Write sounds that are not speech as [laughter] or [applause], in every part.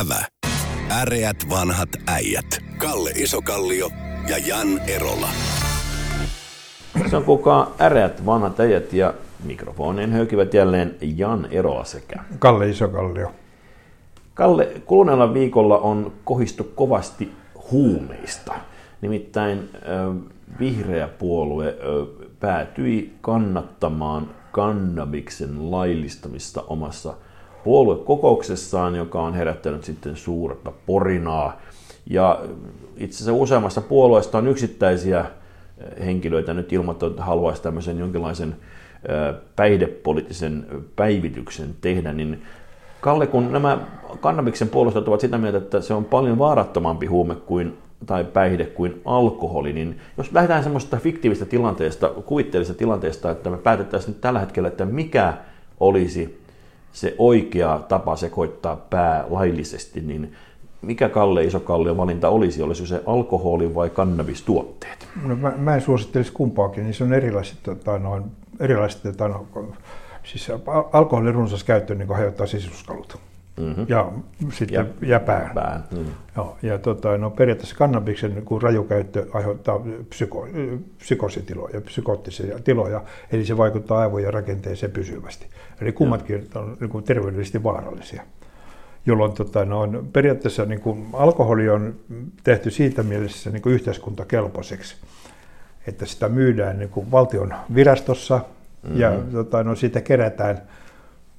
Ävä. Äreät vanhat äijät. Kalle Isokallio ja Jan Erola. Se on kukaan äreät vanhat äijät ja mikrofonien höykivät jälleen Jan Erola sekä. Kalle Isokallio. Kalle, kuluneella viikolla on kohistu kovasti huumeista. Nimittäin vihreä puolue päätyi kannattamaan kannabiksen laillistamista omassa puoluekokouksessaan, joka on herättänyt sitten suurta porinaa. Ja itse asiassa useammassa puolueesta on yksittäisiä henkilöitä nyt ilmoittanut, että haluaisi tämmöisen jonkinlaisen päihdepoliittisen päivityksen tehdä, niin Kalle, kun nämä kannabiksen puolustajat ovat sitä mieltä, että se on paljon vaarattomampi huume kuin tai päihde kuin alkoholi, niin jos lähdetään semmoista fiktiivistä tilanteesta, kuvitteellisesta tilanteesta, että me päätettäisiin nyt tällä hetkellä, että mikä olisi se oikea tapa sekoittaa pää laillisesti, niin mikä Kalle Isokallion valinta olisi? Olisi se alkoholi vai kannabistuotteet? No, mä, mä en suosittelisi kumpaakin, niin se on erilaiset, tota, noin, erilaiset tota, no, siis alkoholin runsas käyttö niin hajottaa sisuskalut. Mm-hmm. Ja sitten ja, ja pään. pään. Mm. Joo, ja tota, no, periaatteessa kannabiksen niin rajukäyttö aiheuttaa psyko, psykositiloja, psykoottisia tiloja, eli se vaikuttaa aivojen rakenteeseen pysyvästi. Eli kummatkin ja. on niin kuin terveydellisesti vaarallisia. Jolloin tota, no, on, periaatteessa niin kuin, alkoholi on tehty siitä mielessä niin kuin yhteiskuntakelpoiseksi, että sitä myydään niin kuin valtion virastossa mm-hmm. ja tota, no, siitä kerätään –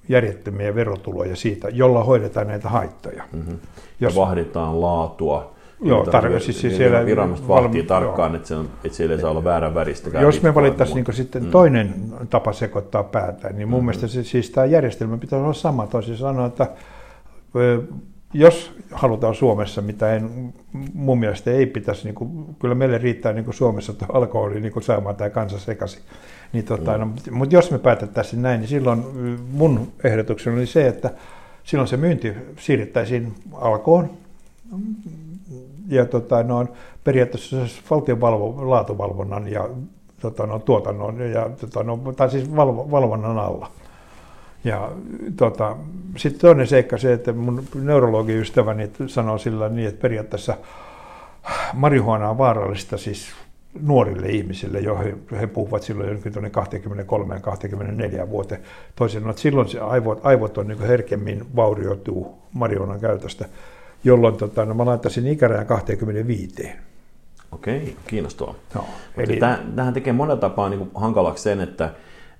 järjettömiä verotuloja siitä, jolla hoidetaan näitä haittoja. Mm-hmm. Jos, ja vahditaan laatua. Joo, tar- siis, siis siellä viranomaiset vahtii valmi- tarkkaan, joo. että, se on, että siellä ei saa olla väärän väristä. Jos me valittaisiin niin sitten mm. toinen tapa sekoittaa päätä, niin mun mm-hmm. mielestä se, siis tämä järjestelmä pitäisi olla sama. Toisin sanoen, että jos halutaan Suomessa, mitä en, mun mielestä ei pitäisi, niin kuin, kyllä meille riittää niin kuin Suomessa alkoholi niin kuin saamaan tämä kansa sekaisin. Niin tota, mm. no, mutta jos me päätettäisiin näin, niin silloin mun ehdotukseni oli se, että silloin se myynti siirrettäisiin alkoon. Ja tota, no, periaatteessa valtion valvo, laatuvalvonnan ja tota, no, tuotannon, ja, tota, no, tai siis valvo, valvonnan alla. Ja tota, sitten toinen seikka se, että mun neurologiystäväni sanoo sillä niin, että periaatteessa marihuana on vaarallista siis nuorille ihmisille, jo he, he puhuvat silloin jonkin 23-24 vuoteen. Toisin sanoen, että silloin se aivot, aivot on niin herkemmin vaurioituu marihuanan käytöstä, jolloin tota, no, mä laittaisin ikärajan 25. Okei, kiinnostavaa. No, eli... Tämähän tekee monella tapaa niin hankalaksi sen, että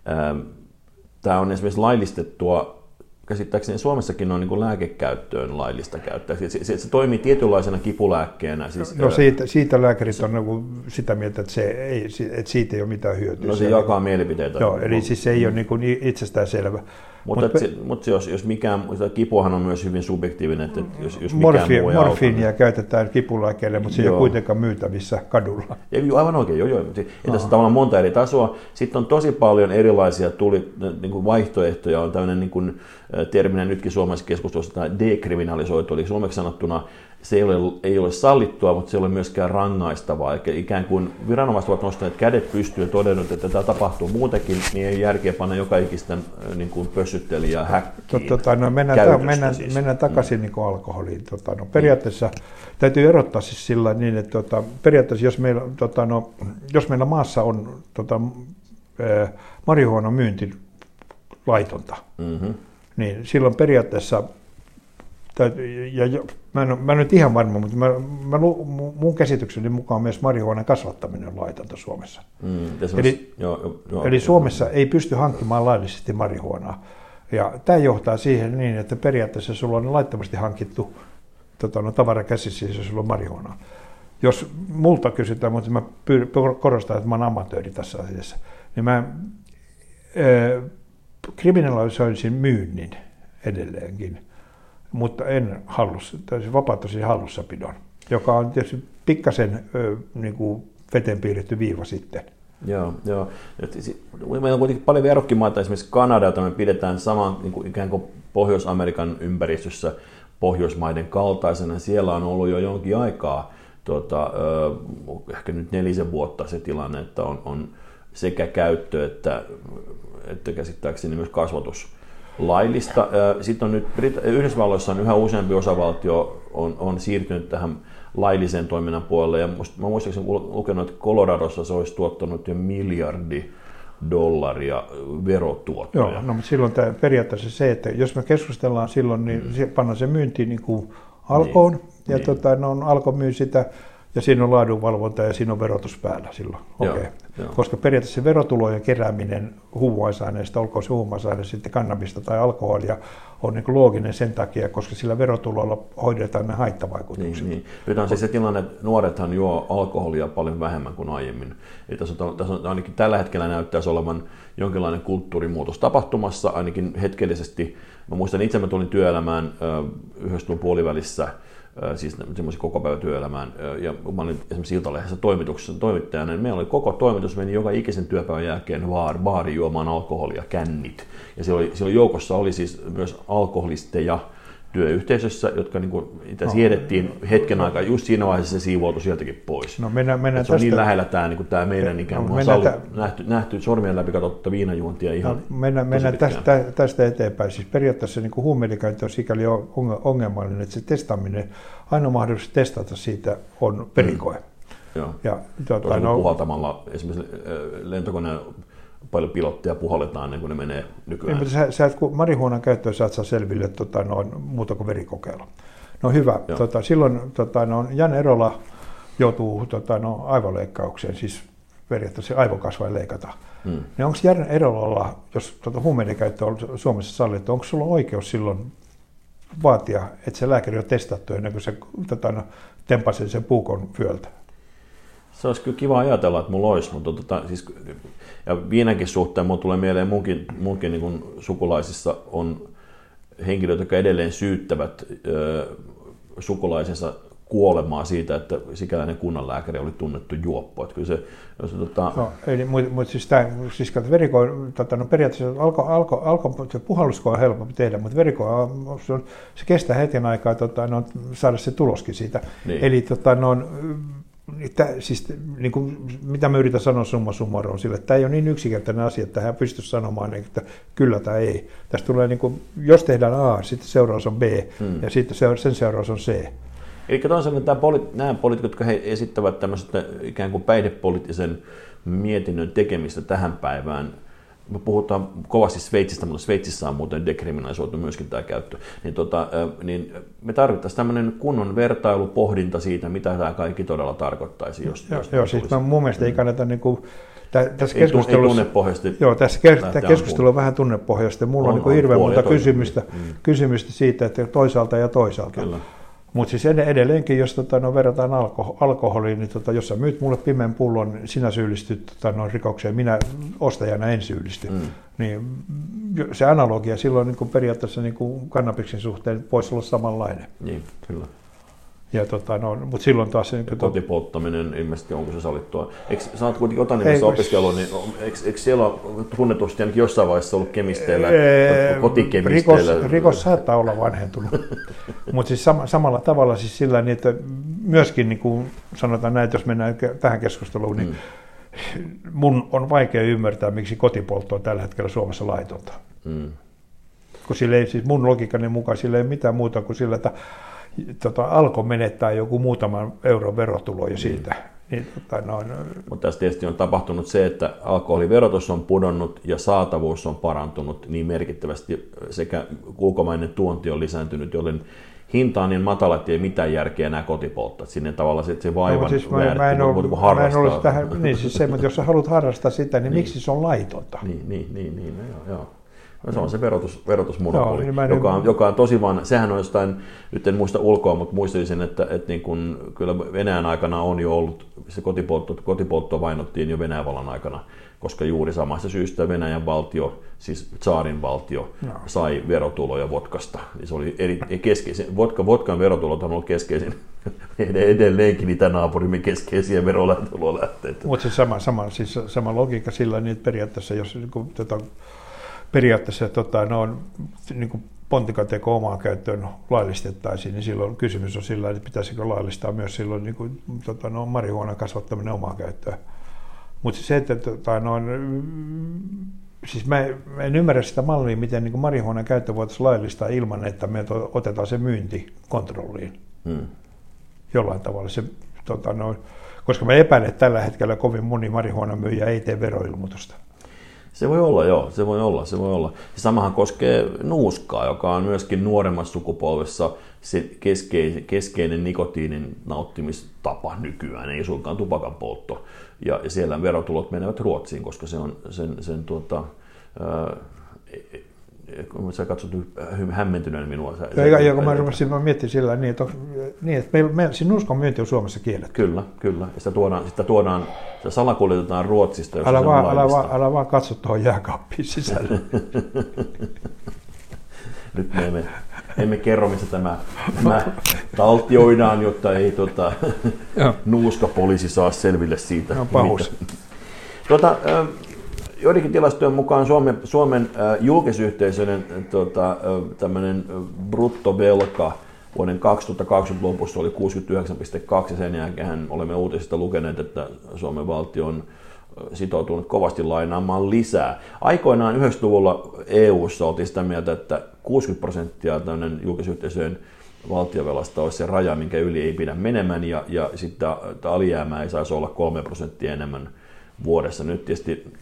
ähm, tämä on esimerkiksi laillistettua, käsittääkseni Suomessakin on niin kuin lääkekäyttöön laillista käyttöä. Se, se, se toimii tietynlaisena kipulääkkeenä. Siis, no siitä, siitä lääkärit on niin sitä mieltä, että, se ei, että siitä ei ole mitään hyötyä. No se, jakaa mielipiteitä. Joo, eli siis se ei ole niin kuin itsestään selvä. Mutta, se, mutta jos, jos mikään, kipuahan on myös hyvin subjektiivinen, että jos, jos morfi, mikään muu ei Morfiinia auta, käytetään kipulääkkeelle, mutta se ei ole kuitenkaan myytävissä kadulla. Ja, aivan oikein, joo, joo. Ja tässä on tavallaan monta eri tasoa. Sitten on tosi paljon erilaisia tuli, niin kuin vaihtoehtoja. On tämmöinen niin kuin, terminä nytkin Suomessa keskustelussa, tämä dekriminalisoitu, eli suomeksi sanottuna se ei ole, ei ole sallittua, mutta se ei ole myöskään rangaistavaa. Eli ikään kuin viranomaiset ovat nostaneet kädet pystyyn ja todennut, että tämä tapahtuu muutenkin, niin ei järkeä panna joka ikistä niin kuin pössyttelijää häkkiin. Tota, no mennään, ta- mennään, siis. mennään takaisin mm. niin kuin alkoholiin. Tota, no, periaatteessa mm. täytyy erottaa siis sillä niin, että tota, periaatteessa jos meillä, tota, no, jos meillä maassa on tota, marihuonan myynti laitonta, mm-hmm. niin silloin periaatteessa ja mä, en, mä en nyt ihan varma, mutta mä, mä, mun käsitykseni mukaan myös marihuonan kasvattaminen on laitonta Suomessa. Mm, eli, joo, joo, eli Suomessa ei pysty hankkimaan laillisesti marihuonaa. Ja tämä johtaa siihen niin, että periaatteessa sulla on laittomasti hankittu tota, no, tavara käsissä, jos sulla on marihuonaa. Jos multa kysytään, mutta mä pyr- korostan, että mä olen amatööri tässä asiassa, niin mä äh, kriminalisoisin myynnin edelleenkin mutta en hallussa, täysin vapauttaisin hallussapidon, joka on tietysti pikkasen niin kuin veteen piirretty viiva sitten. Joo, joo. Meillä on kuitenkin paljon verrokkimaita, esimerkiksi Kanada, jota me pidetään saman niin kuin ikään kuin Pohjois-Amerikan ympäristössä Pohjoismaiden kaltaisena. Siellä on ollut jo jonkin aikaa, tuota, ehkä nyt nelisen vuotta se tilanne, että on, on sekä käyttö että, että käsittääkseni myös kasvatus laillista. Sitten on nyt Yhdysvalloissa on yhä useampi osavaltio on, on siirtynyt tähän lailliseen toiminnan puolelle. Ja musta, mä muistaakseni lukenut, että Coloradossa se olisi tuottanut jo miljardi dollaria verotuottoja. Joo, no mutta silloin tämä periaatteessa se, että jos me keskustellaan silloin, niin mm. pannaan se myynti niin kuin alkoon, niin. ja niin. Tota, no, alko myy sitä ja siinä on laadunvalvonta ja siinä on verotus päällä silloin. Okay. Joo, Koska periaatteessa verotulojen kerääminen huumausaineista, olkoon se huumausaine sitten kannabista tai alkoholia, on niin looginen sen takia, koska sillä verotulolla hoidetaan ne haittavaikutukset. Niin, niin. Nyt on siis se tilanne, että nuorethan juo alkoholia paljon vähemmän kuin aiemmin. Eli tässä on, tässä on ainakin tällä hetkellä näyttäisi olevan jonkinlainen kulttuurimuutos tapahtumassa, ainakin hetkellisesti. Mä muistan itse, mä tulin työelämään 90 puolivälissä – siis semmoisen koko päivä työelämään. Ja mä olin esimerkiksi Iltalehdessä toimituksessa toimittajana, niin meillä oli koko toimitus, meni joka ikisen työpäivän jälkeen vaari, baari juomaan alkoholia, kännit. Ja siellä, oli, siellä joukossa oli siis myös alkoholisteja, työyhteisössä, jotka niin kuin, no. siedettiin hetken aikaa, just siinä vaiheessa se siivoutu sieltäkin pois. No mennään, mennään se on niin tästä... niin lähellä tämä, niin kuin tämä meidän ikään kuin no, salli, tä... nähty, nähty sormien läpi katsottu viinajuontia ihan no, Mennään, mennään tästä, tästä, eteenpäin. Siis periaatteessa niin huumeidenkäyttö on sikäli ongelmallinen, että se testaaminen, ainoa mahdollisuus testata siitä on perikoe. Mm. Joo. Ja, tuota, no, puhaltamalla esimerkiksi lentokoneen paljon pilotteja puhalletaan niin kun ne menee nykyään. Niin, sä, sä, kun marihuonan käyttöä saat saa selville tota, noin, muuta kuin verikokeilla. No hyvä. Tota, silloin tota, no, Jan Erola joutuu tota, no, aivoleikkaukseen, siis periaatteessa aivokasvain leikata. Hmm. Niin onko Jan Erolalla, jos tota, huumeiden käyttö on Suomessa sallittu, onko sulla oikeus silloin vaatia, että se lääkäri on testattu ennen kuin se tota, no, tempasi sen puukon fyöltä? Se olisi kyllä kiva ajatella, että mulla olisi, mutta tota, siis, ja viinänkin suhteen mulla tulee mieleen munkin, munkin niin sukulaisissa on henkilöitä, jotka edelleen syyttävät ö, sukulaisensa kuolemaa siitä, että sikäläinen kunnanlääkäri oli tunnettu juoppo. Että kyllä se, jos, tota... no, eli, mutta, mutta siis, tämä, siis veriko, tota, no periaatteessa alko, alko, alko, se puhallusko on helpompi tehdä, mutta veriko se, on, se kestää hetken aikaa tota, no, saada se tuloskin siitä. Niin. Eli tota, no, Tämä, siis, niin kuin, mitä mä yritän sanoa summa summarum sille, että tämä ei ole niin yksinkertainen asia, että hän pystyy sanomaan, että kyllä tai ei. Tästä tulee, niin kuin, jos tehdään A, sitten seuraus on B hmm. ja sitten sen seuraus on C. Eli toisaalta tämä poli- nämä poliitikot, jotka he esittävät tämmöistä ikään kuin päihdepoliittisen mietinnön tekemistä tähän päivään, me puhutaan kovasti Sveitsistä, mutta Sveitsissä on muuten dekriminalisoitu myöskin tämä käyttö, niin, tota, niin me tarvittaisiin tämmöinen kunnon vertailupohdinta siitä, mitä tämä kaikki todella tarkoittaisi. Jos, joo, jos joo siis mä, mun mielestä ei mm. kannata niin kuin, tässä keskustelussa, ei. Joo, tässä tämä keskustelu on vähän tunnepohjaisesti. Mulla on, on niin hirveän monta kysymystä, mm. kysymystä siitä, että toisaalta ja toisaalta. Kyllä. Mutta siis edelleenkin, jos tota, no, verrataan alko, alkoholiin, niin tota, jos sä myyt mulle pimeän pullon, niin sinä syyllistyt tota, no, rikokseen, minä ostajana en syyllisty. Mm. Niin se analogia silloin niin kuin periaatteessa niin kuin kannabiksen suhteen voisi olla samanlainen. Niin, kyllä. Ja tota, no, mutta silloin taas... Niin, ja kotipolttaminen, ilmeisesti onko se sallittua? Eikö, sä oot kuitenkin Otanimessa opiskellut, niin eikö, eikö siellä ole tunnetusti ainakin jossain vaiheessa ollut kemisteillä, ee, kotikemisteillä? Rikos, rikos saattaa olla vanhentunut. [laughs] mutta siis sam, samalla tavalla siis sillä niin, että myöskin niin kuin sanotaan näin, jos mennään tähän keskusteluun, niin mm. mun on vaikea ymmärtää, miksi kotipoltto on tällä hetkellä Suomessa laitonta. Mm. Kun sillä ei, siis mun logiikani mukaan sillä ei mitään muuta kuin sillä, että tota, alko menettää joku muutaman euron verotuloja siitä. Mm. Niin, tota, noin. Mutta tässä tietysti on tapahtunut se, että alkoholiverotus on pudonnut ja saatavuus on parantunut niin merkittävästi sekä ulkomainen tuonti on lisääntynyt, jolloin hinta on niin matala, että ei mitään järkeä enää kotipolttaa. Sinne tavallaan se, se vaivan no, siis mä, mä en ole, mä en ole tähän, niin siis se, mutta jos sä haluat harrastaa sitä, niin, niin. miksi se on laitonta? Niin, niin, niin, niin no, joo, joo. No se on se verotus, verotusmonopoli, Joo, niin joka, on, joka on tosi vaan, sehän on jostain, nyt en muista ulkoa, mutta muistelisin, että, että niin kun, kyllä Venäjän aikana on jo ollut, se kotipoltto, kotipoltto vainottiin jo Venäjän vallan aikana, koska juuri samasta syystä Venäjän valtio, siis Tsaarin valtio, no. sai verotuloja vodkasta. Niin se oli eri, keskeisin, vodka, vodkan verotulot on ollut keskeisin, [laughs] edelleenkin itänaapurimme keskeisiä verolähteitä. Mutta siis sama, sama, siis sama logiikka sillä, niin periaatteessa jos kun, tota, periaatteessa tota, no, niin kuin pontikateko omaan käyttöön laillistettaisiin, niin silloin kysymys on sillä, että pitäisikö laillistaa myös silloin niin kuin, tota, no, marihuonan kasvattaminen omaan käyttöön. Mutta se, että tota, no, siis mä, mä en ymmärrä sitä mallia, miten niin marihuonan käyttö voitaisiin laillistaa ilman, että me otetaan se myynti kontrolliin. Hmm. Jollain tavalla se, tota, no, koska mä epäilen, että tällä hetkellä kovin moni marihuonan myyjä ei tee veroilmoitusta. Se voi olla, joo, se voi olla, se voi olla. Ja samahan koskee nuuskaa, joka on myöskin nuoremmassa sukupolvessa se keskeinen, keskeinen nikotiinin nauttimistapa nykyään, ei suinkaan tupakan poltto. Ja, ja siellä verotulot menevät Ruotsiin, koska se on sen, sen tuota, ää, kun sä katsot hämmentyneen minua. Sä, ja, ja kun mä rupesin mä miettimään sillä niin, että, niin, että meillä, meillä siinä nuuskan myynti on Suomessa kielletty. Kyllä, kyllä. Ja sitä tuodaan, sitä tuodaan, sitä salakuljetetaan Ruotsista, jos älä vaan, älä, vaan, älä vaan katso tuohon jääkaappiin sisälle. [laughs] Nyt me emme, emme kerro, missä tämä, tämä taltioidaan, jotta ei tota, nuuskapoliisi saa selville siitä. No pahus. Tuota, joidenkin tilastojen mukaan Suomen, Suomen julkisyhteisöinen tota, tämmöinen bruttovelka vuoden 2020 lopussa oli 69,2 ja sen jälkeen olemme uutisista lukeneet, että Suomen valtio on sitoutunut kovasti lainaamaan lisää. Aikoinaan 90-luvulla EU-ssa oltiin sitä mieltä, että 60 prosenttia tämmöinen julkisyhteisöjen valtiovelasta olisi se raja, minkä yli ei pidä menemään, ja, ja sitten alijäämää ei saisi olla 3 prosenttia enemmän vuodessa. Nyt tietysti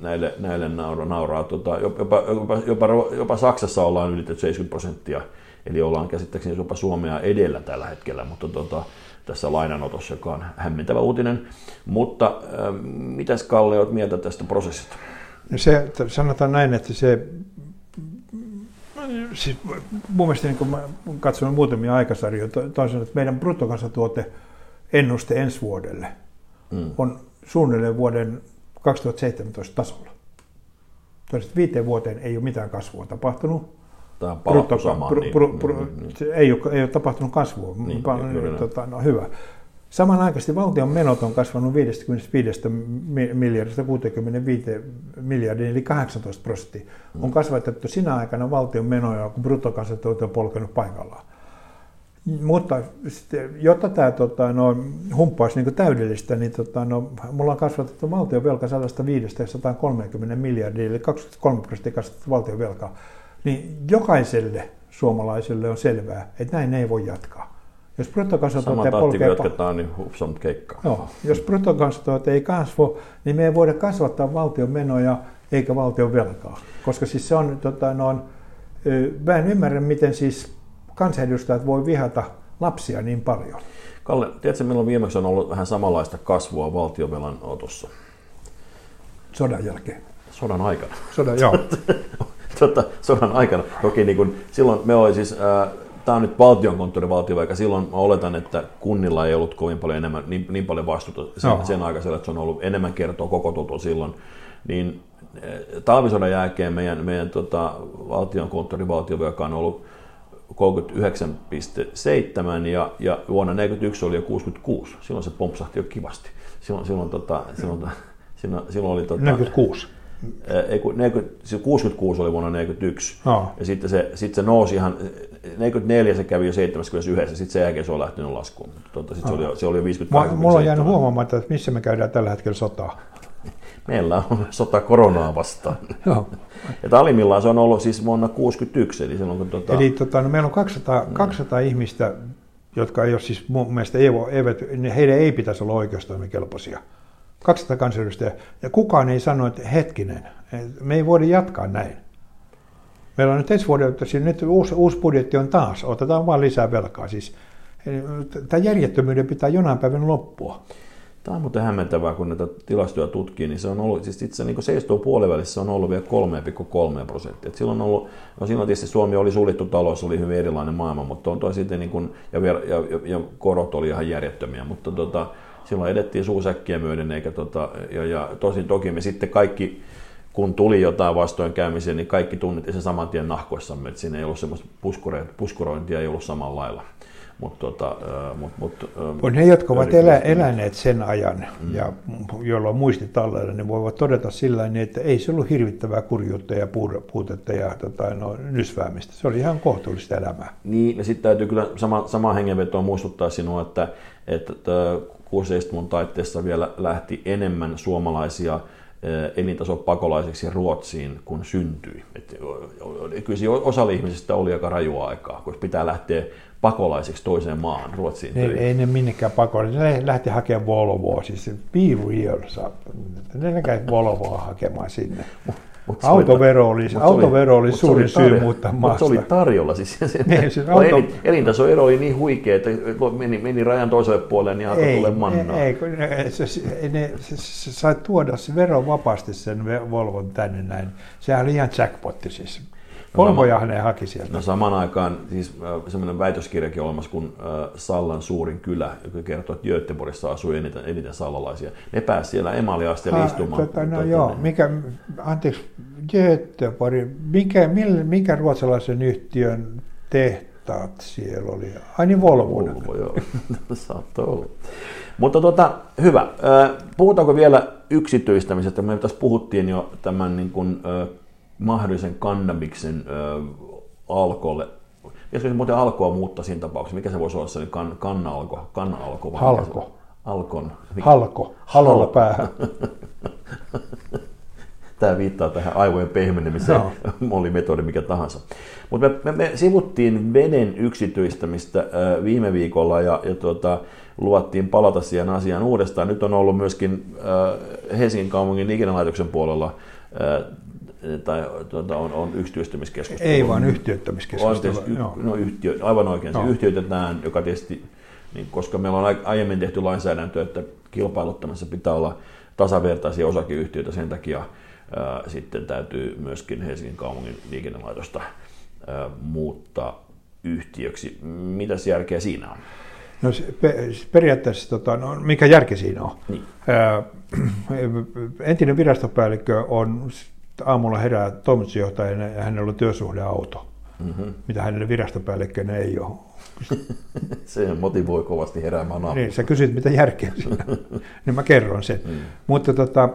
näille, näille naura, nauraa, tota, jopa, jopa, jopa, jopa Saksassa ollaan ylitetty 70 prosenttia, eli ollaan käsittääkseni jopa Suomea edellä tällä hetkellä, mutta tota, tässä lainanotossa, joka on hämmentävä uutinen. Mutta äh, mitäs Kalle olet mieltä tästä prosessista? Se, sanotaan näin, että se siis mun mielestä niin kun mä katson muutamia aikasarjoja, toisaalta, että meidän bruttokansantuote ennuste ensi vuodelle mm. on suunnilleen vuoden 2017 tasolla. Toisaalta viiteen vuoteen ei ole mitään kasvua tapahtunut. Tämä on palattu samaan. Br, br, br, br, niin, ei, ole, ei ole tapahtunut kasvua. Niin, niin, tota, no, hyvä. Samanaikaisesti valtion menot on kasvanut 55 miljardista 65 miljardia, eli 18 prosenttia. Mm. On kasvatettu sinä aikana valtion menoja, kun bruttokansantuote on polkenut paikallaan. Mutta sitten, jotta tämä tota, no, humppa olisi niin täydellistä, niin tota, no, mulla on kasvatettu valtion velka 105 130 miljardia, eli 23 prosenttia kasvatettu valtion velkaa. Niin jokaiselle suomalaiselle on selvää, että näin ei voi jatkaa. Jos bruttokansantuote polkee... jatketaan, niin hupsam keikka. Joo, jos bruttokansantuote ei kasvu, niin me ei voida kasvattaa valtion menoja eikä valtion velkaa. Koska siis se on, tota, no, mä en ymmärrä, miten siis kansanedustajat voi vihata lapsia niin paljon. Kalle, tiedätkö, milloin viimeksi on ollut vähän samanlaista kasvua valtiovelan otossa? Sodan jälkeen. Sodan aikana. Sodan, joo. [laughs] tota, sodan aikana. Toki niin kun, silloin me oli siis, äh, tämä on nyt valtionkonttorin valtioveika, silloin mä oletan, että kunnilla ei ollut kovin paljon enemmän, niin, niin paljon vastuuta sen, sen aikaisella, että se on ollut enemmän kertoa koko silloin. Niin talvisodan jälkeen meidän, meidän tota, valtionkonttorin valtioveika on ollut 39,7 ja, ja vuonna 1941 oli jo 66. Silloin se pompsahti jo kivasti. Silloin, silloin, tota, silloin, silloin, silloin oli... Tota, 46. Ei, 40, 66 oli vuonna 41. No. Ja sitten se, sitten se nousi ihan, 44 se kävi jo 71, sitten sen jälkeen se on lähtenyt laskuun. Tota, sitten no. se, oli, se oli jo 58. Mulla on jäänyt huomaamatta, että missä me käydään tällä hetkellä sotaa. [laughs] Meillä on sota koronaa vastaan. Joo. [laughs] Ja talimmillaan se on ollut siis vuonna 61. Eli, silloin, kun tuota... eli tota, no meillä on 200, 200 mm. ihmistä, jotka ei ole siis mun mielestä, eivät, heidän ei pitäisi olla oikeustoimikelpoisia. 200 kansanedustajaa. Ja kukaan ei sano, että hetkinen, me ei voida jatkaa näin. Meillä on nyt ensi vuodelta, siis nyt uusi, uusi budjetti on taas, otetaan vain lisää velkaa. Siis, tämä järjettömyyden pitää jonain päivänä loppua. Tämä on muuten hämmentävää, kun näitä tilastoja tutkii, niin se on ollut, siis itse niin seistuu puolivälissä on ollut vielä 3,3 prosenttia. Et silloin, ollut, no silloin tietysti Suomi oli suljettu talous, oli hyvin erilainen maailma, mutta on toi sitten niin kuin, ja, ja, ja, ja, korot oli ihan järjettömiä, mutta tota, silloin edettiin suusäkkiä myöden, eikä tota, ja, ja tosin toki me sitten kaikki, kun tuli jotain vastoinkäymisiä, niin kaikki tunnettiin sen saman tien nahkoissamme, että siinä ei ollut semmoista puskurointia, ei ollut samalla lailla. Mut, tota, mut, mut, on ne, jotka ovat elä, eläneet sen ajan mm. ja joilla on muisti tallella, ne voivat todeta sillä niin, että ei se ollut hirvittävää kurjuutta ja puutetta ja tota, no, nysväämistä. Se oli ihan kohtuullista elämää. Niin, ja sitten täytyy kyllä sama, sama hengenvetoa muistuttaa sinua, että, että, että 60 taitteessa vielä lähti enemmän suomalaisia elintaso pakolaiseksi Ruotsiin, kun syntyi. Et, kyllä osa ihmisistä oli aika rajua aikaa, koska pitää lähteä pakolaiseksi toiseen maahan, Ruotsiin. Ne, ei ne minnekään pakolaisiksi, ne lähti hakemaan Volvoa, siis be real, ne käy Volvoa hakemaan sinne. Mut autovero oli, mut autovero oli, oli suurin syy muuttaa maasta. Mutta se oli tarjolla. Siis se, niin, siis [laughs] auto... elintasoero oli niin huikea, että meni, meni rajan toiselle puolelle niin alkoi tulla mannaa. Ei, ei se, se, ne, se, se, sai tuoda se vero vapaasti sen Volvon tänne näin. Sehän oli ihan jackpotti siis. Volvojahan ne haki sieltä. No samaan aikaan siis semmoinen väitöskirjakin olemassa kuin Sallan suurin kylä, joka kertoo, että Göteborgissa asuu eniten, eniten sallalaisia. Ne pääsivät siellä emaliasteelle istumaan. Tota, no joo, ne. mikä, anteeksi, Göteborg, mikä, mikä, mikä ruotsalaisen yhtiön tehtaat siellä oli? Ai niin Volvo. Volvo, joo. [laughs] Saattaa olla. Mutta tota, hyvä. Puhutaanko vielä yksityistämisestä? Me tässä puhuttiin jo tämän niin kuin, mahdollisen kannabiksen ö, alkolle. Pitäisikö se muuten alkoa muuttaa siinä tapauksessa? Mikä se voisi olla se kan, kanna-alko? Kanna-alko vai Halko. Alkon. Halko. Halolla päähän. [laughs] Tämä viittaa tähän aivojen pehmenemiseen, no. [laughs] oli metodi mikä tahansa. Mutta me, me, me sivuttiin veden yksityistämistä viime viikolla ja, ja tuota, luvattiin palata siihen asiaan uudestaan. Nyt on ollut myöskin äh, Helsingin kaupungin liikennelaitoksen puolella äh, tai tuota, on, on yksityistämiskeskustelu. Ei vaan yhtiöittämiskeskustelu. On no, yhtiö, aivan oikein, no. se yhtiöitetään, joka tietysti, niin, koska meillä on aiemmin tehty lainsäädäntö, että kilpailuttamassa pitää olla tasavertaisia osakeyhtiöitä, sen takia ää, sitten täytyy myöskin Helsingin kaupungin liikennelaitosta ää, muuttaa yhtiöksi. Mitäs järkeä siinä on? No periaatteessa, tota, no, mikä järki siinä on? Niin. Ää, [clears throat] entinen virastopäällikkö on aamulla herää toimitusjohtajana ja hänellä on työsuhdeauto, mm-hmm. mitä hänelle virastopäällikkönä ei ole. [laughs] se motivoi kovasti heräämään aamulla. Niin, sä kysyt, mitä järkeä siinä [laughs] niin mä kerron sen. Mm. Mutta tota,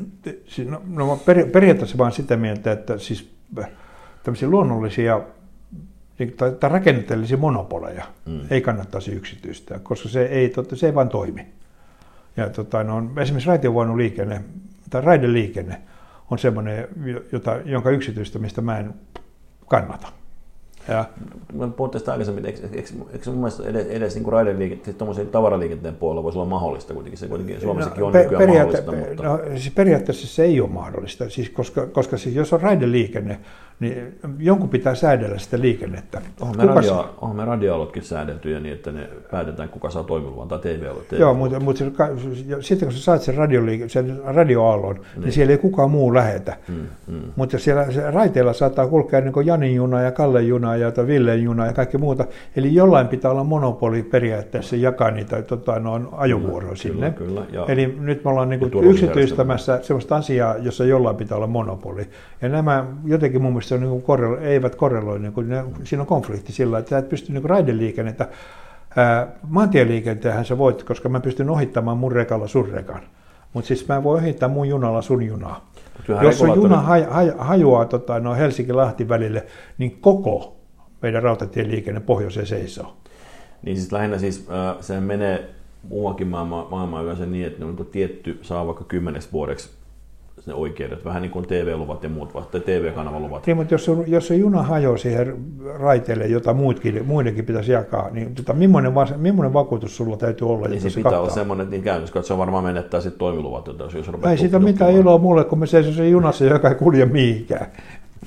[clears throat] no, no, periaatteessa vaan sitä mieltä, että siis tämmöisiä luonnollisia niin, tai, tai rakenteellisia monopoleja mm. ei kannattaisi yksityistää, koska se ei, totta, se ei vain toimi. Ja tota, no, esimerkiksi raitiovuonoliikenne tai raideliikenne – on semmoinen, jota, jonka yksityistämistä mä en kannata. Ja. Mä puhun tästä aikaisemmin, eikö, eikö, eikö mun mielestä edes, edes niin raideliikenteen, tuommoisen tavaraliikenteen puolella voisi olla mahdollista kuitenkin, se kuitenkin Suomessakin no, on nykyään mahdollista. Mutta... No, siis periaatteessa se ei ole mahdollista, siis koska, koska siis jos on raideliikenne, niin jonkun pitää säädellä sitä liikennettä. Onhan me, radio, onhan me radioalotkin säädeltyjä niin, että ne päätetään, kuka saa toimiluvan tai TV-alot. TV Joo, mutta, mutta sitten kun sä saat sen, radioliike, sen radioaallon, niin. niin siellä ei kukaan muu lähetä. Mm, mm. Mutta siellä se raiteilla saattaa kulkea niin kuin Janin juna ja Kalle juna ja Villen juna ja kaikki muuta. Eli jollain pitää olla monopoli periaatteessa jakaa niitä tota, noin ajovuoroja sinne. Kyllä, kyllä, Eli nyt me ollaan niin kuin yksityistämässä sellaista asiaa, jossa jollain pitää olla monopoli. Ja nämä jotenkin mun mielestä on niin korrelo, eivät korreloi, niin kuin ne, siinä on konflikti sillä, että sä et pysty niin raideliikennettä, maantieliikenteenhän sä voit, koska mä pystyn ohittamaan mun rekalla sun rekan. Mutta siis mä voin ohittaa mun junalla sun junaa. Jos on juna haj, haj, hajoaa tota, no Helsinki-Lahti välille, niin koko meidän rautatieliikenne pohjoiseen seisoo. Niin siis lähinnä siis äh, se menee muuakin maailmaa, maailmaa yleensä niin, että ne on tietty, saa vaikka kymmeneksi vuodeksi ne oikeudet, vähän niin kuin TV-luvat ja muut, tai TV-kanavaluvat. Niin, mutta jos, on, jos se juna hajoaa siihen raiteelle, jota muutkin, muidenkin pitäisi jakaa, niin tota, millainen, millainen vakuutus sulla täytyy olla? Niin se, se pitää kattaa? olla semmoinen, että niin käytössä, että se varmaan menettää sitten toimiluvat, jos, jos Ei siitä mitään iloa mulle, kun me seisoo junassa, joka ei kulje mihinkään.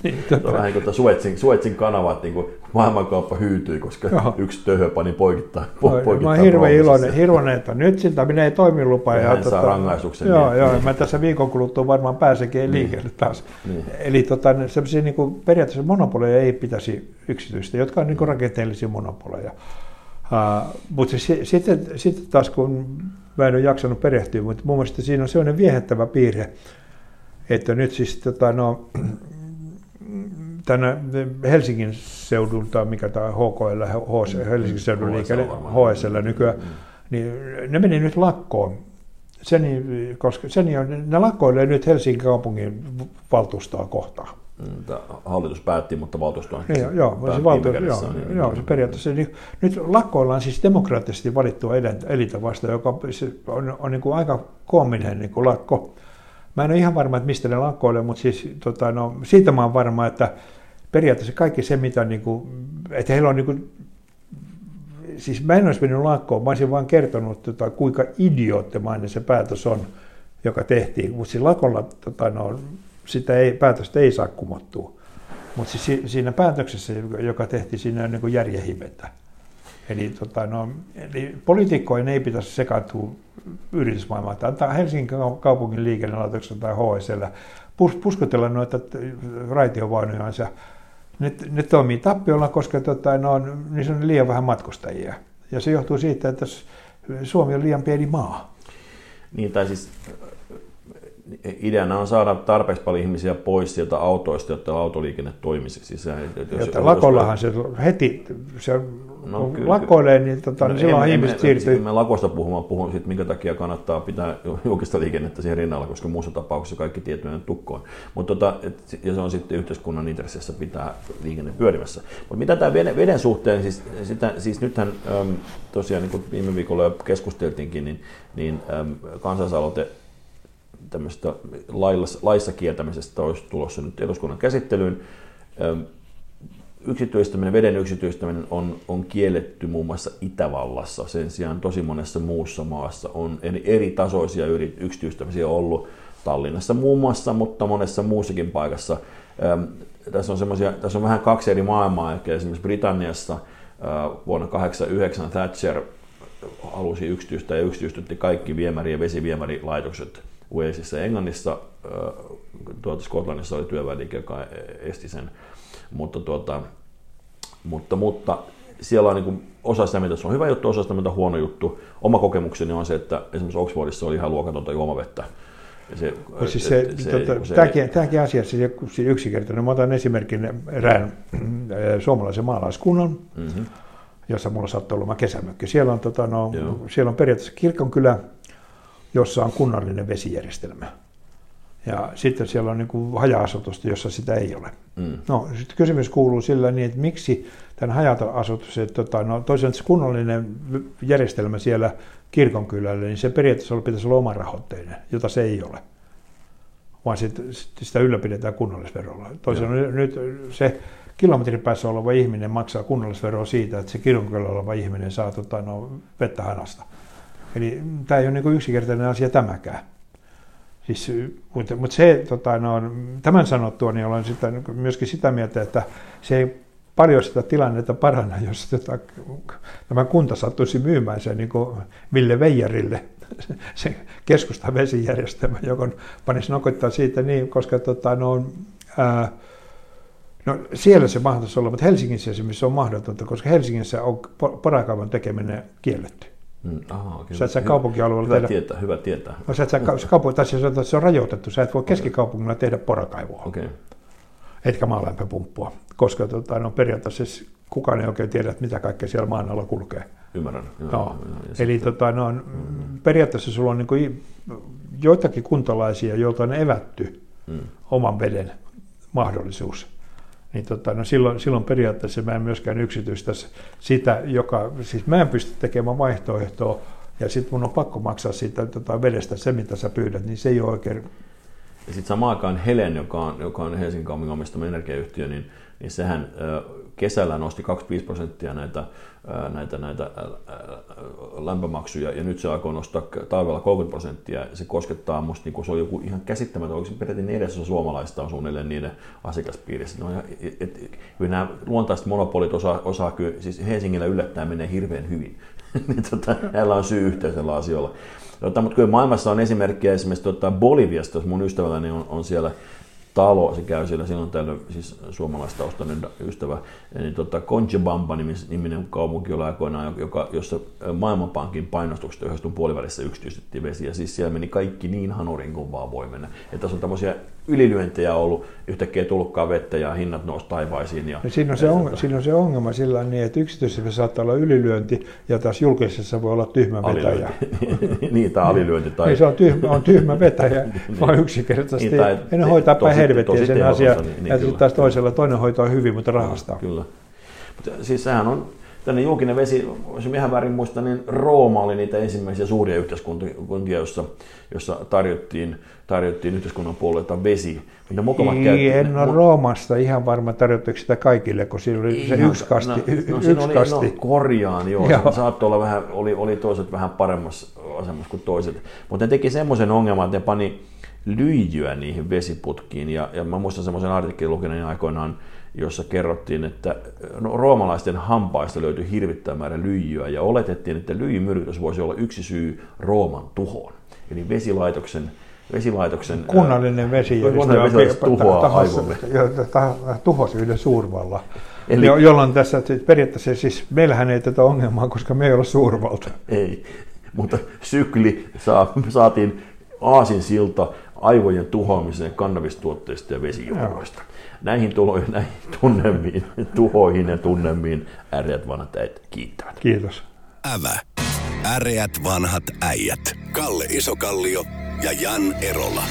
Niin, tota. vähän niin kuin Suetsin, Suetsin kanavat, niin kuin maailmankauppa hyytyi, koska Joo. yksi töhö pani poikittaa. Po, poikittaa mä oon hirveän iloinen, hirveän, että nyt siltä menee toimilupa. Ja, ja hän tota, saa rangaistuksen. Joo, niin. joo, mä tässä viikon kuluttua varmaan pääsenkin niin. liikkeelle taas. Niin. Eli tota, sellaisia niin kuin, periaatteessa monopoleja ei pitäisi yksityistä, jotka on niin kuin rakenteellisia monopoleja. Uh, mutta se, sitten, sitten taas kun mä en ole jaksanut perehtyä, mutta mun mielestä siinä on sellainen viehättävä piirre, että nyt siis tota, no, tänä Helsingin seudulta, mikä tämä HKL, HC, Helsingin seudun liikenne, HSL nykyään, niin ne meni nyt lakkoon. Sen, koska sen, ne lakkoilee nyt Helsingin kaupungin valtuustoa kohtaan. Mm, hallitus päätti, mutta valtuusto on niin, joo, se, valtu, joo, niin, joo, se periaatteessa. Niin, nyt lakkoillaan siis demokraattisesti valittua elintä vasta, joka on, on niin kuin aika koominen niin kuin lakko Mä en ole ihan varma, että mistä ne lakkoilee, mutta siis, tota, no, siitä mä oon varma, että periaatteessa kaikki se, mitä niin kuin, että heillä on niin kuin, siis mä en olisi mennyt lakkoon, mä olisin vaan kertonut, tota, kuinka idioottimainen se päätös on, joka tehtiin, mutta siis lakolla tota, no, sitä ei, päätöstä ei saa kumottua. Mutta siis siinä päätöksessä, joka tehtiin, siinä on niin järjehivettä. Eli, tota, no, eli poliitikkojen ei pitäisi sekaantua yritysmaailmaan. Antaa Helsingin kaupungin liikennelaitoksella tai HSL pus, puskutella noita raitiovaunujansa. Ne, ne toimii tappiolla, koska tota, no, niissä on liian vähän matkustajia. Ja se johtuu siitä, että Suomi on liian pieni maa. Niin, tai siis ideana on saada tarpeeksi paljon ihmisiä pois sieltä autoista, jotta autoliikenne toimisi. Siis se, jos, lakollahan se heti, se no, kun lakoilee, niin, tota, no, niin silloin en, ihmiset siirtyy. Me lakosta puhumaan, puhun siitä, minkä takia kannattaa pitää julkista liikennettä siihen rinnalla, koska muussa tapauksessa kaikki tietojen tukkoon. Mutta tota, et, ja se on sitten yhteiskunnan intressissä pitää liikenne pyörimässä. Mutta mitä tämä veden, veden suhteen, siis, sitä, siis nythän äm, tosiaan niin kuin viime viikolla jo keskusteltiinkin, niin, niin äm, kansalaisaloite tämmöistä laissa kieltämisestä olisi tulossa nyt eduskunnan käsittelyyn. Yksityistäminen, veden yksityistäminen on, on kielletty muun muassa Itävallassa. Sen sijaan tosi monessa muussa maassa on eri tasoisia yksityistämisiä ollut. Tallinnassa muun muassa, mutta monessa muussakin paikassa. Tässä on, tässä on vähän kaksi eri maailmaa. Eli esimerkiksi Britanniassa vuonna 1989 Thatcher halusi yksityistä ja yksityistytti kaikki viemäri- ja vesiviemärilaitokset Walesissa ja Englannissa, tuota Skotlannissa oli työväliike, joka esti sen, mutta, tuota, mutta, mutta siellä on niin kuin osa sitä, mitä se on hyvä juttu, osa sitä, mitä on huono juttu. Oma kokemukseni on se, että esimerkiksi Oxfordissa oli ihan luokatonta juomavettä. se, siis se, se, tota, se, tämäkin, tämäkin asia siis, siis yksinkertainen. Mä otan esimerkin erään suomalaisen maalaiskunnan, mm-hmm. jossa mulla saattaa olla kesämökki. Siellä on, tota, no, siellä on periaatteessa kirkonkylä, jossa on kunnallinen vesijärjestelmä. Ja sitten siellä on niin kuin haja-asutusta, jossa sitä ei ole. Mm. No, sitten kysymys kuuluu sillä niin, että miksi tämän haja-asutus, että tota, no, toisaalta se kunnallinen järjestelmä siellä kirkonkylällä, niin se periaatteessa pitäisi olla omarahoitteinen, jota se ei ole. Vaan sit, sitä ylläpidetään kunnallisverolla. Toisaalta nyt se kilometrin päässä oleva ihminen maksaa kunnallisveroa siitä, että se kirkonkylällä oleva ihminen saa tota, no, vettä hanasta. Eli tämä ei ole niin yksinkertainen asia tämäkään. Siis, mutta, mutta se, tota, no, tämän sanottua, niin olen sitä, myöskin sitä mieltä, että se ei paljon sitä tilannetta paranna, [laughs] jos tota, tämä kunta sattuisi myymään sen niin Ville Veijarille [laughs] se keskustan vesijärjestelmä, joka panisi nokottaa siitä niin, koska tota, no, ää, no, siellä se mahdollisesti olla, mutta Helsingissä esimerkiksi se on mahdotonta, koska Helsingissä on porakaivan tekeminen kielletty. Mm, aha, Sä et sä kaupunkialueella hyvä tehdä... Tietää, hyvä tietää. No, sä et sä, kaupunki, tai se, se on rajoitettu. Sä et voi keskikaupungilla tehdä porakaivoa. Okay. Etkä maalämpöpumppua. Koska tota, no, periaatteessa siis kukaan ei oikein tiedä, mitä kaikkea siellä maan alla kulkee. Ymmärrän. Joo, no. Eli tota, no, mm. periaatteessa sulla on niin kuin, joitakin kuntalaisia, joilta on evätty mm. oman veden mahdollisuus niin tota, no silloin, silloin periaatteessa mä en myöskään yksityistä sitä, joka, siis mä en pysty tekemään vaihtoehtoa, ja sitten mun on pakko maksaa siitä tota, vedestä se, mitä sä pyydät, niin se ei ole oikein. Ja sitten samaan aikaan Helen, joka on, joka on Helsingin kaupungin omistama energiayhtiö, niin, niin sehän kesällä nosti 25 prosenttia näitä, näitä, näitä lämpömaksuja ja nyt se aikoo nostaa talvella 30 prosenttia. Se koskettaa musta, niin kuin se on joku ihan käsittämätön, onko se peräti neljäsosa suomalaista on suunnilleen niiden asiakaspiirissä. No, et, et, kyllä nämä luontaiset monopolit osaa, osaa kyllä, siis Helsingillä yllättää menee hirveän hyvin. [laughs] niin tota, heillä on syy yhteisellä asioilla. Tota, mutta kyllä maailmassa on esimerkkejä esimerkiksi tota Boliviasta, jos mun ystävälläni on, on siellä talo, se käy siellä silloin tällöin, siis suomalaistaustainen ystävä, niin tota, Conchebamba niminen kaupunki oli aikoinaan, joka, jossa Maailmanpankin painostuksesta yhdessä puolivälissä yksityistettiin vesi, ja siis siellä meni kaikki niin hanurin kuin vaan voi mennä. Että tässä on tämmöisiä ylilyöntejä ollut, yhtäkkiä tullutkaan vettä ja hinnat nousi taivaisiin. Ja, no siinä, on se on, siinä on se ongelma sillä niin, että yksityisessä saattaa olla ylilyönti ja taas julkisessa voi olla tyhmä vetäjä. [laughs] niin, tai alilyönti. Tai... Niin, se on tyhmä, on tyhmä vetäjä, [laughs] niin. vaan yksinkertaisesti. Niin, tai, en hoitaa päin helvettiä sen asian. Niin, niin, ja sitten taas toisella toinen hoitaa hyvin, mutta rahastaa. Kyllä. Mutta siis sehän on, tänne julkinen vesi, jos ihan väärin muista, niin Rooma oli niitä ensimmäisiä suuria yhteiskuntia, jossa, jossa tarjottiin, tarjottiin yhteiskunnan puolelta vesi. Mitä käytti, en ole Roomasta ihan varma tarjottiinko sitä kaikille, kun siinä oli ihan, se yksi kasti. No, no, yksi oli, kasti. No, korjaan, joo. joo. Saattoi olla vähän, oli, oli toiset vähän paremmassa asemassa kuin toiset. Mutta ne teki semmoisen ongelman, että ne pani lyijyä niihin vesiputkiin. Ja, ja mä muistan semmoisen artikkelin lukeneen aikoinaan, jossa kerrottiin, että no, roomalaisten hampaista löytyi hirvittävä määrä lyijyä ja oletettiin, että lyijymyrkytys voisi olla yksi syy Rooman tuhoon. Eli vesilaitoksen vesilaitoksen... Kunnallinen vesijärjestelmä tuhoaa aivomme. Tuhosi yhden suurvalla. Eli, jo, jolloin tässä periaatteessa siis meillähän ei tätä ongelmaa, koska me ei ole suurvalta. Ei, mutta sykli saa, saatiin aasin silta aivojen tuhoamiseen kannabistuotteista ja vesijuomoista. Näihin tuloihin, [laughs] näihin tunnemiin, tuhoihin ja tunnemiin äreät vanhat äijät kiittävät. Kiitos. Ävä. Äreät vanhat äijät. Kalle Isokallio ja Jan Erola.